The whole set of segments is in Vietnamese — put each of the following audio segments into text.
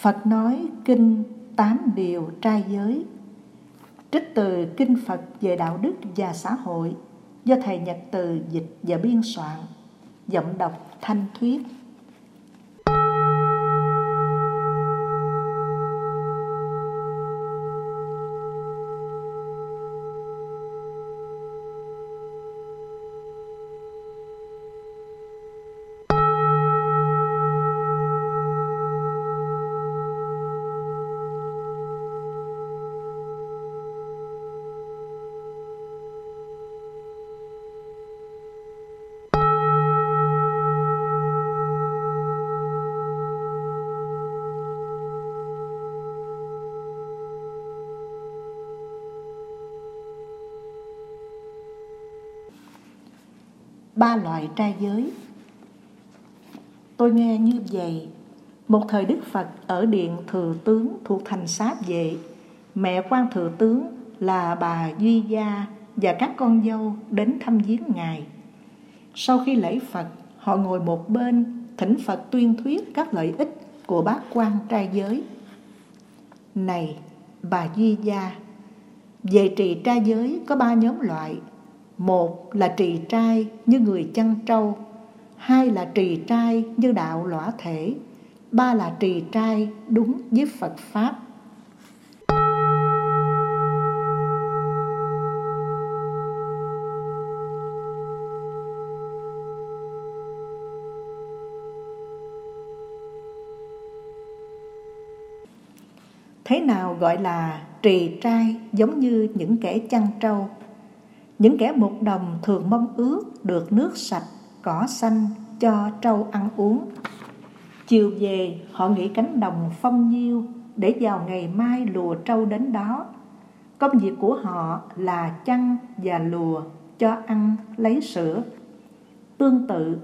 Phật nói kinh tám điều trai giới. Trích từ Kinh Phật về đạo đức và xã hội do Thầy Nhật Từ dịch và biên soạn, Giọng đọc Thanh Thuyết. Ba loại trai giới. Tôi nghe như vậy, một thời Đức Phật ở điện Thừa Tướng thuộc thành Sát Vệ, mẹ quan Thừa Tướng là bà Duy Gia và các con dâu đến thăm viếng Ngài. Sau khi lễ Phật, họ ngồi một bên thỉnh Phật tuyên thuyết các lợi ích của bác quan trai giới. Này, bà Duy Gia, về trì trai giới có ba nhóm loại một là trì trai như người chăn trâu. Hai là trì trai như đạo lõa thể. Ba là trì trai đúng với phật pháp. Thế nào gọi là trì trai giống như những kẻ chăn trâu? Những kẻ một đồng thường mong ước được nước sạch, cỏ xanh cho trâu ăn uống. Chiều về họ nghĩ cánh đồng phong nhiêu để vào ngày mai lùa trâu đến đó. Công việc của họ là chăn và lùa cho ăn lấy sữa. Tương tự,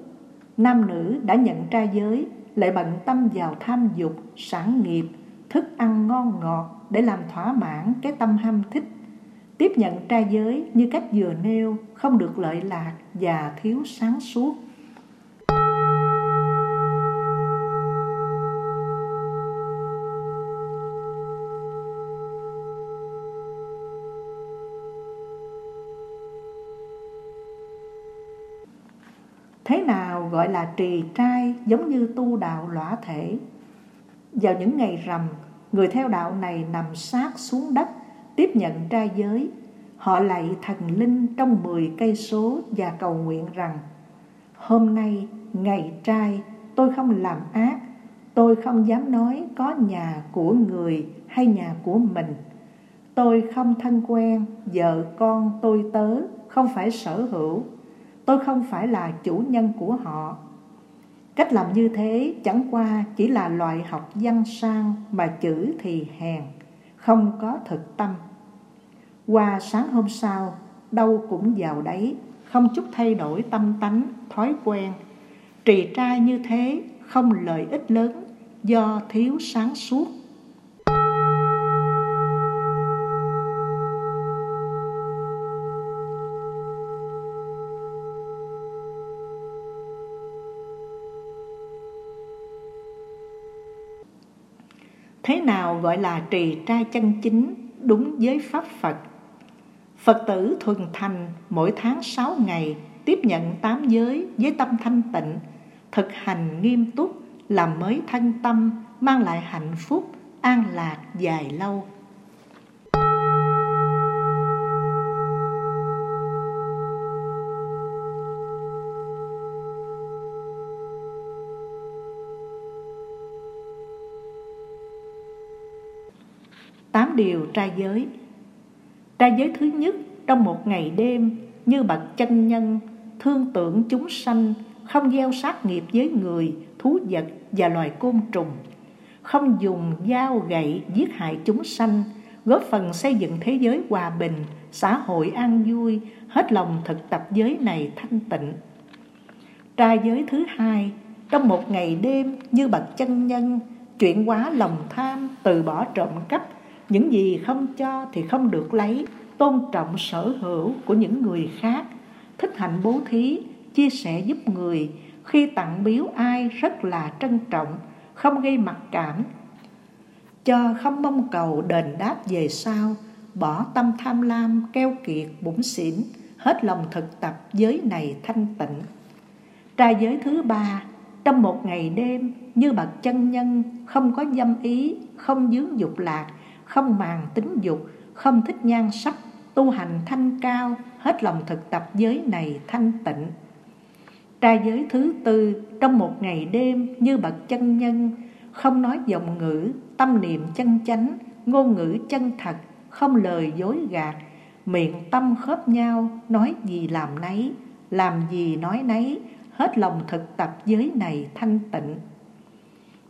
nam nữ đã nhận tra giới lại bận tâm vào tham dục, sản nghiệp, thức ăn ngon ngọt để làm thỏa mãn cái tâm ham thích tiếp nhận trai giới như cách vừa nêu không được lợi lạc và thiếu sáng suốt Thế nào gọi là trì trai giống như tu đạo lõa thể? Vào những ngày rằm, người theo đạo này nằm sát xuống đất tiếp nhận trai giới. Họ lạy thần linh trong 10 cây số và cầu nguyện rằng, hôm nay ngày trai, tôi không làm ác, tôi không dám nói có nhà của người hay nhà của mình. Tôi không thân quen, vợ con tôi tớ không phải sở hữu. Tôi không phải là chủ nhân của họ. Cách làm như thế chẳng qua chỉ là loại học văn sang mà chữ thì hèn không có thực tâm. Qua sáng hôm sau, đâu cũng vào đấy, không chút thay đổi tâm tánh, thói quen. Trì trai như thế không lợi ích lớn do thiếu sáng suốt. Gọi là trì trai chân chính đúng với Pháp Phật? Phật tử thuần thành mỗi tháng 6 ngày tiếp nhận tám giới với tâm thanh tịnh, thực hành nghiêm túc, làm mới thân tâm, mang lại hạnh phúc, an lạc dài lâu. Điều trai giới Trai giới thứ nhất trong một ngày đêm như bậc chân nhân thương tưởng chúng sanh không gieo sát nghiệp với người, thú vật và loài côn trùng, không dùng dao gậy giết hại chúng sanh, góp phần xây dựng thế giới hòa bình, xã hội an vui, hết lòng thực tập giới này thanh tịnh. Trai giới thứ hai, trong một ngày đêm như bậc chân nhân, chuyển hóa lòng tham, từ bỏ trộm cắp, những gì không cho thì không được lấy. Tôn trọng sở hữu của những người khác. Thích hạnh bố thí, chia sẻ giúp người. Khi tặng biếu ai rất là trân trọng, không gây mặc cảm. Cho không mong cầu đền đáp về sau, bỏ tâm tham lam, keo kiệt, bủn xỉn, hết lòng thực tập giới này thanh tịnh. Trai giới thứ ba, trong một ngày đêm, như bậc chân nhân, không có dâm ý, không dướng dục lạc không màng tính dục, không thích nhan sắc, tu hành thanh cao, hết lòng thực tập giới này thanh tịnh. Trai giới thứ tư, trong một ngày đêm như bậc chân nhân, không nói giọng ngữ, tâm niệm chân chánh, ngôn ngữ chân thật, không lời dối gạt, miệng tâm khớp nhau, nói gì làm nấy, làm gì nói nấy, hết lòng thực tập giới này thanh tịnh.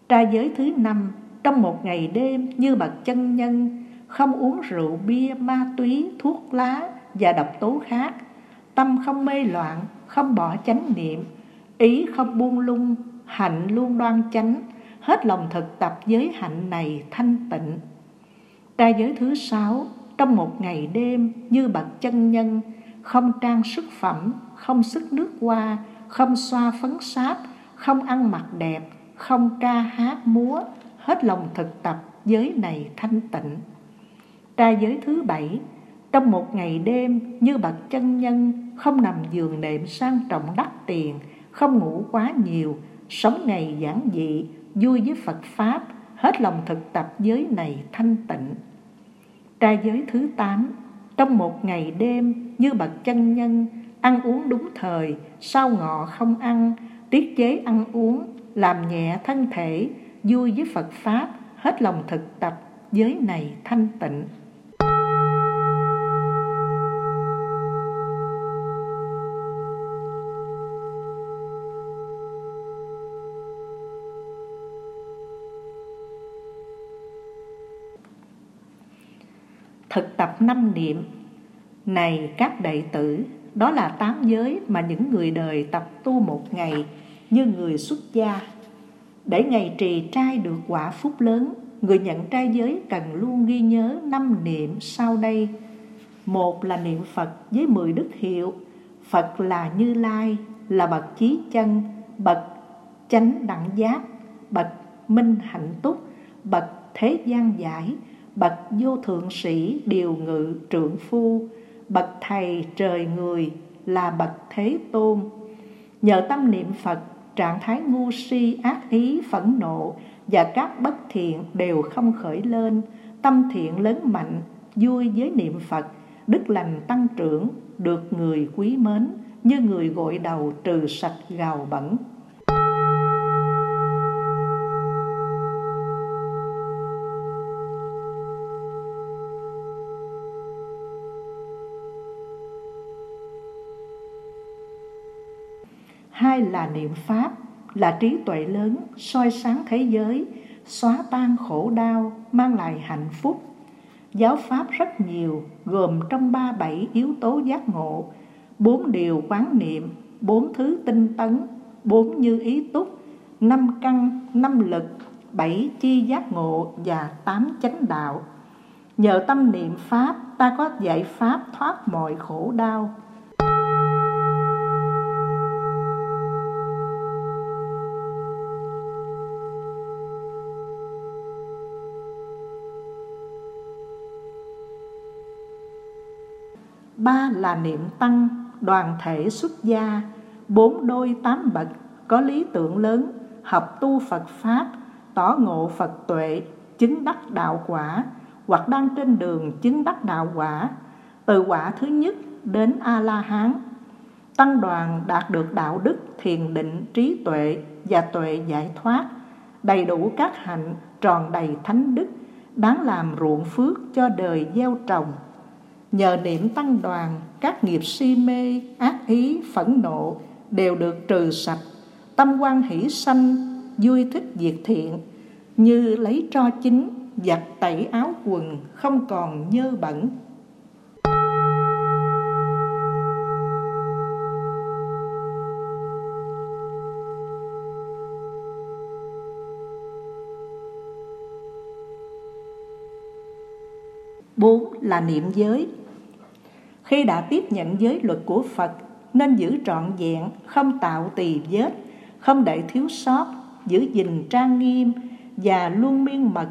Trai giới thứ năm trong một ngày đêm, như bậc chân nhân, không uống rượu bia, ma túy, thuốc lá và độc tố khác, tâm không mê loạn, không bỏ chánh niệm, ý không buông lung, hạnh luôn đoan chánh, hết lòng thực tập giới hạnh này thanh tịnh. Trai giới thứ sáu, trong một ngày đêm, như bậc chân nhân, không trang sức phẩm, không sức nước hoa, không xoa phấn sáp không ăn mặc đẹp, không ca hát múa hết lòng thực tập giới này thanh tịnh. Ra giới thứ bảy, trong một ngày đêm, như bậc chân nhân, không nằm giường nệm sang trọng đắt tiền, không ngủ quá nhiều, sống ngày giản dị, vui với phật pháp, hết lòng thực tập giới này thanh tịnh. Ra giới thứ tám, trong một ngày đêm, như bậc chân nhân, ăn uống đúng thời sau ngọ không ăn, tiết chế ăn uống, làm nhẹ thân thể vui với phật pháp, hết lòng thực tập giới này thanh tịnh. Thực tập năm niệm. Này các đệ tử, đó là tám giới mà những người đời tập tu một ngày như người xuất gia để ngày trì trai được quả phúc lớn, người nhận trai giới cần luôn ghi nhớ năm niệm sau đây. Một là niệm phật với mười đức hiệu. Phật là như lai, là bậc chí chân, bậc chánh đẳng giác, bậc minh hạnh túc, bậc thế gian giải, bậc vô thượng sĩ điều ngự trượng phu, bậc thầy trời người là bậc thế tôn. Nhờ tâm niệm phật trạng thái ngu si, ác ý, phẫn nộ và các bất thiện đều không khởi lên. Tâm thiện lớn mạnh, vui với niệm phật, đức lành tăng trưởng, được người quý mến, như người gội đầu trừ sạch gào bẩn. Hai là niệm pháp, là trí tuệ lớn, soi sáng thế giới, xóa tan khổ đau, mang lại hạnh phúc. Giáo pháp rất nhiều, gồm trong ba bảy yếu tố giác ngộ, bốn điều quán niệm, bốn thứ tinh tấn, bốn như ý túc, năm căn, năm lực, bảy chi giác ngộ và tám chánh đạo. Nhờ tâm niệm pháp, ta có giải pháp thoát mọi khổ đau. Ba là niệm tăng, đoàn thể xuất gia, bốn đôi tám bậc, có lý tưởng lớn, học tu phật pháp, tỏ ngộ phật tuệ, chứng đắc đạo quả, hoặc đang trên đường chứng đắc đạo quả. Từ quả thứ nhất đến a la hán tăng đoàn đạt được đạo đức thiền định trí tuệ và tuệ giải thoát, đầy đủ các hạnh tròn đầy thánh đức, đáng làm ruộng phước cho đời gieo trồng. Nhờ niệm tăng đoàn, các nghiệp si mê, ác ý, phẫn nộ đều được trừ sạch, tâm quan hỷ sanh, vui thích diệt thiện, như lấy tro chính, giặt tẩy áo quần, không còn nhơ bẩn. Bốn là niệm giới khi đã tiếp nhận giới luật của Phật nên giữ trọn vẹn, không tạo tỳ vết, không để thiếu sót, giữ gìn trang nghiêm và luôn miên mật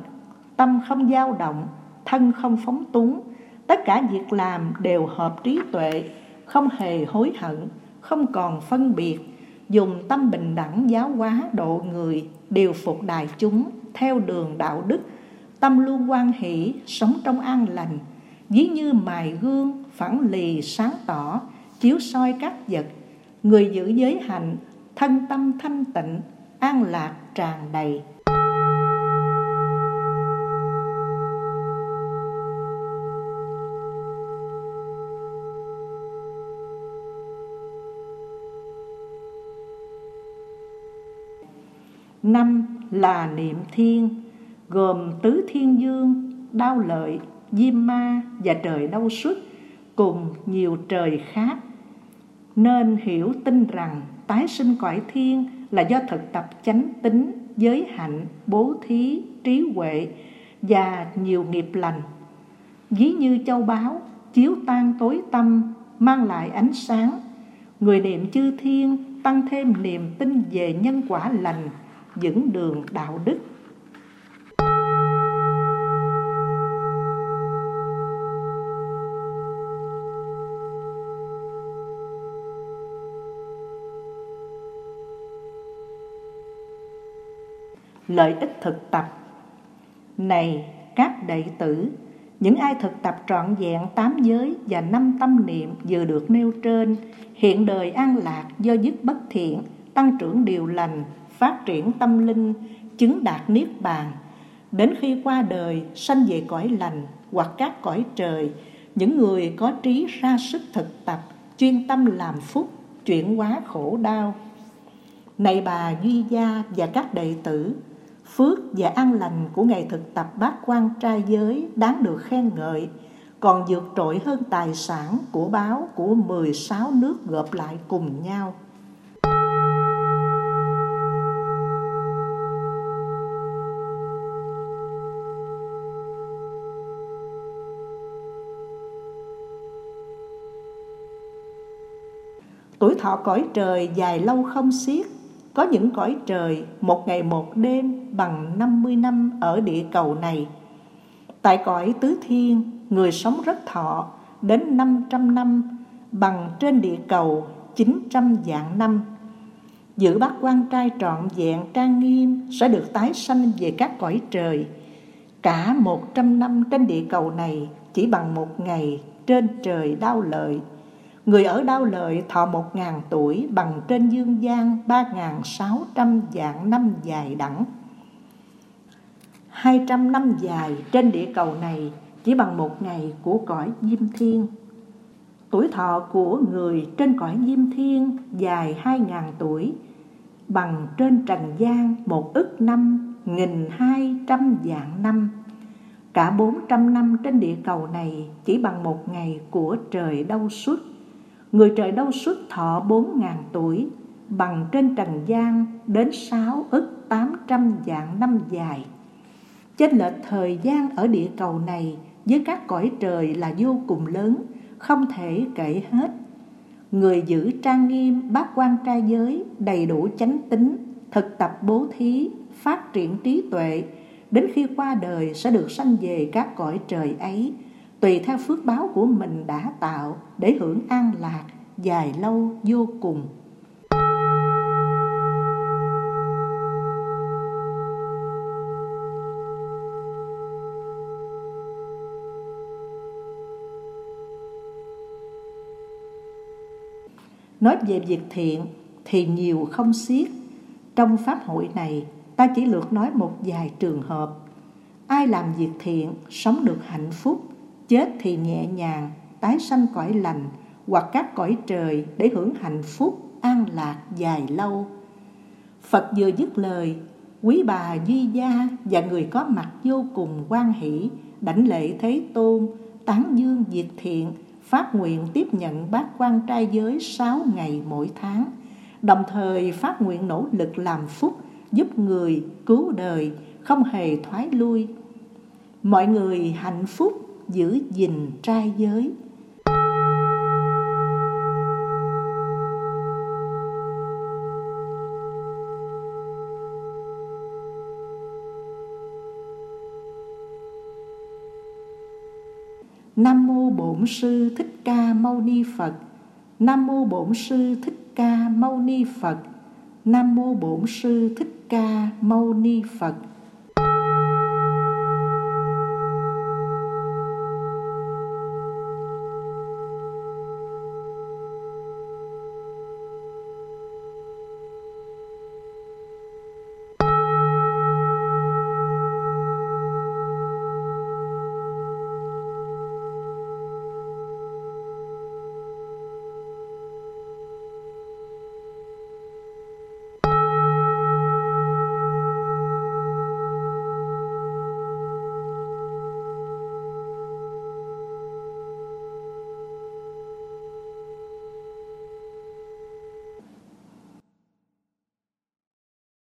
tâm không dao động, thân không phóng túng. Tất cả việc làm đều hợp trí tuệ, không hề hối hận, không còn phân biệt, dùng tâm bình đẳng giáo hóa độ người, điều phục đại chúng theo đường đạo đức, tâm luôn quan hỷ, sống trong an lành, ví như mài gương, phẳng lì sáng tỏ, chiếu soi các vật, người giữ giới hạnh, thân tâm thanh tịnh, an lạc tràn đầy. Năm là niệm thiên, gồm tứ thiên dương, đau lợi, diêm ma và trời đau xuất cùng nhiều trời khác. Nên hiểu tin rằng tái sinh cõi thiên là do thực tập chánh tính, giới hạnh, bố thí, trí huệ và nhiều nghiệp lành. Ví như châu báu, chiếu tan tối tâm, mang lại ánh sáng. Người niệm chư thiên tăng thêm niềm tin về nhân quả lành, vững đường đạo đức. Lợi ích thực tập Này các đệ tử, những ai thực tập trọn vẹn tám giới và năm tâm niệm vừa được nêu trên, hiện đời an lạc do dứt bất thiện, tăng trưởng điều lành, phát triển tâm linh, chứng đạt niết bàn. Đến khi qua đời, sanh về cõi lành hoặc các cõi trời, những người có trí ra sức thực tập, chuyên tâm làm phúc, chuyển hóa khổ đau. Này bà Duy Gia và các đệ tử, phước và an lành của ngày thực tập bát quan trai giới đáng được khen ngợi, còn vượt trội hơn tài sản của báo của 16 nước gộp lại cùng nhau. Tuổi thọ cõi trời dài lâu không xiết có những cõi trời một ngày một đêm bằng 50 năm ở địa cầu này. Tại cõi tứ thiên, người sống rất thọ đến 500 năm Bằng trên địa cầu 900 dạng năm. Giữ bát quan trai trọn vẹn trang nghiêm Sẽ được tái sanh về các cõi trời. Cả 100 năm trên địa cầu này chỉ bằng một ngày trên trời đau lợi. Người ở đau lợi thọ một ngàn tuổi, bằng trên dương gian ba ngàn sáu trăm dạng năm dài đẳng. Hai trăm năm dài trên địa cầu này chỉ bằng một ngày của cõi diêm thiên. Tuổi thọ của người trên cõi diêm thiên dài hai ngàn tuổi, bằng trên trần gian một ức năm nghìn hai trăm dạng năm. Cả bốn trăm năm trên địa cầu này chỉ bằng một ngày của trời đau suốt Người trời đâu xuất thọ bốn ngàn tuổi Bằng trên trần gian đến sáu ức tám trăm dạng năm dài Chênh lệch thời gian ở địa cầu này với các cõi trời là vô cùng lớn, không thể kể hết. Người giữ trang nghiêm bác quan trai giới, đầy đủ chánh tính, thực tập bố thí, phát triển trí tuệ, đến khi qua đời sẽ được sanh về các cõi trời ấy, tùy theo phước báo của mình đã tạo để hưởng an lạc dài lâu vô cùng Nói về việc thiện thì nhiều không xiết. Trong pháp hội này, ta chỉ lược nói một vài trường hợp. Ai làm việc thiện, sống được hạnh phúc, chết thì nhẹ nhàng, tái sanh cõi lành, hoặc các cõi trời để hưởng hạnh phúc, an lạc dài lâu. Phật vừa dứt lời, quý bà Duy Gia và người có mặt vô cùng quan hỷ, đảnh lễ Thế Tôn, tán dương diệt thiện, phát nguyện tiếp nhận bát quan trai giới sáu ngày mỗi tháng, đồng thời phát nguyện nỗ lực làm phúc, giúp người, cứu đời, không hề thoái lui. Mọi người hạnh phúc giữ gìn trai giới Nam mô Bổn sư Thích Ca Mâu Ni Phật. Nam mô Bổn sư Thích Ca Mâu Ni Phật. Nam mô Bổn sư Thích Ca Mâu Ni Phật.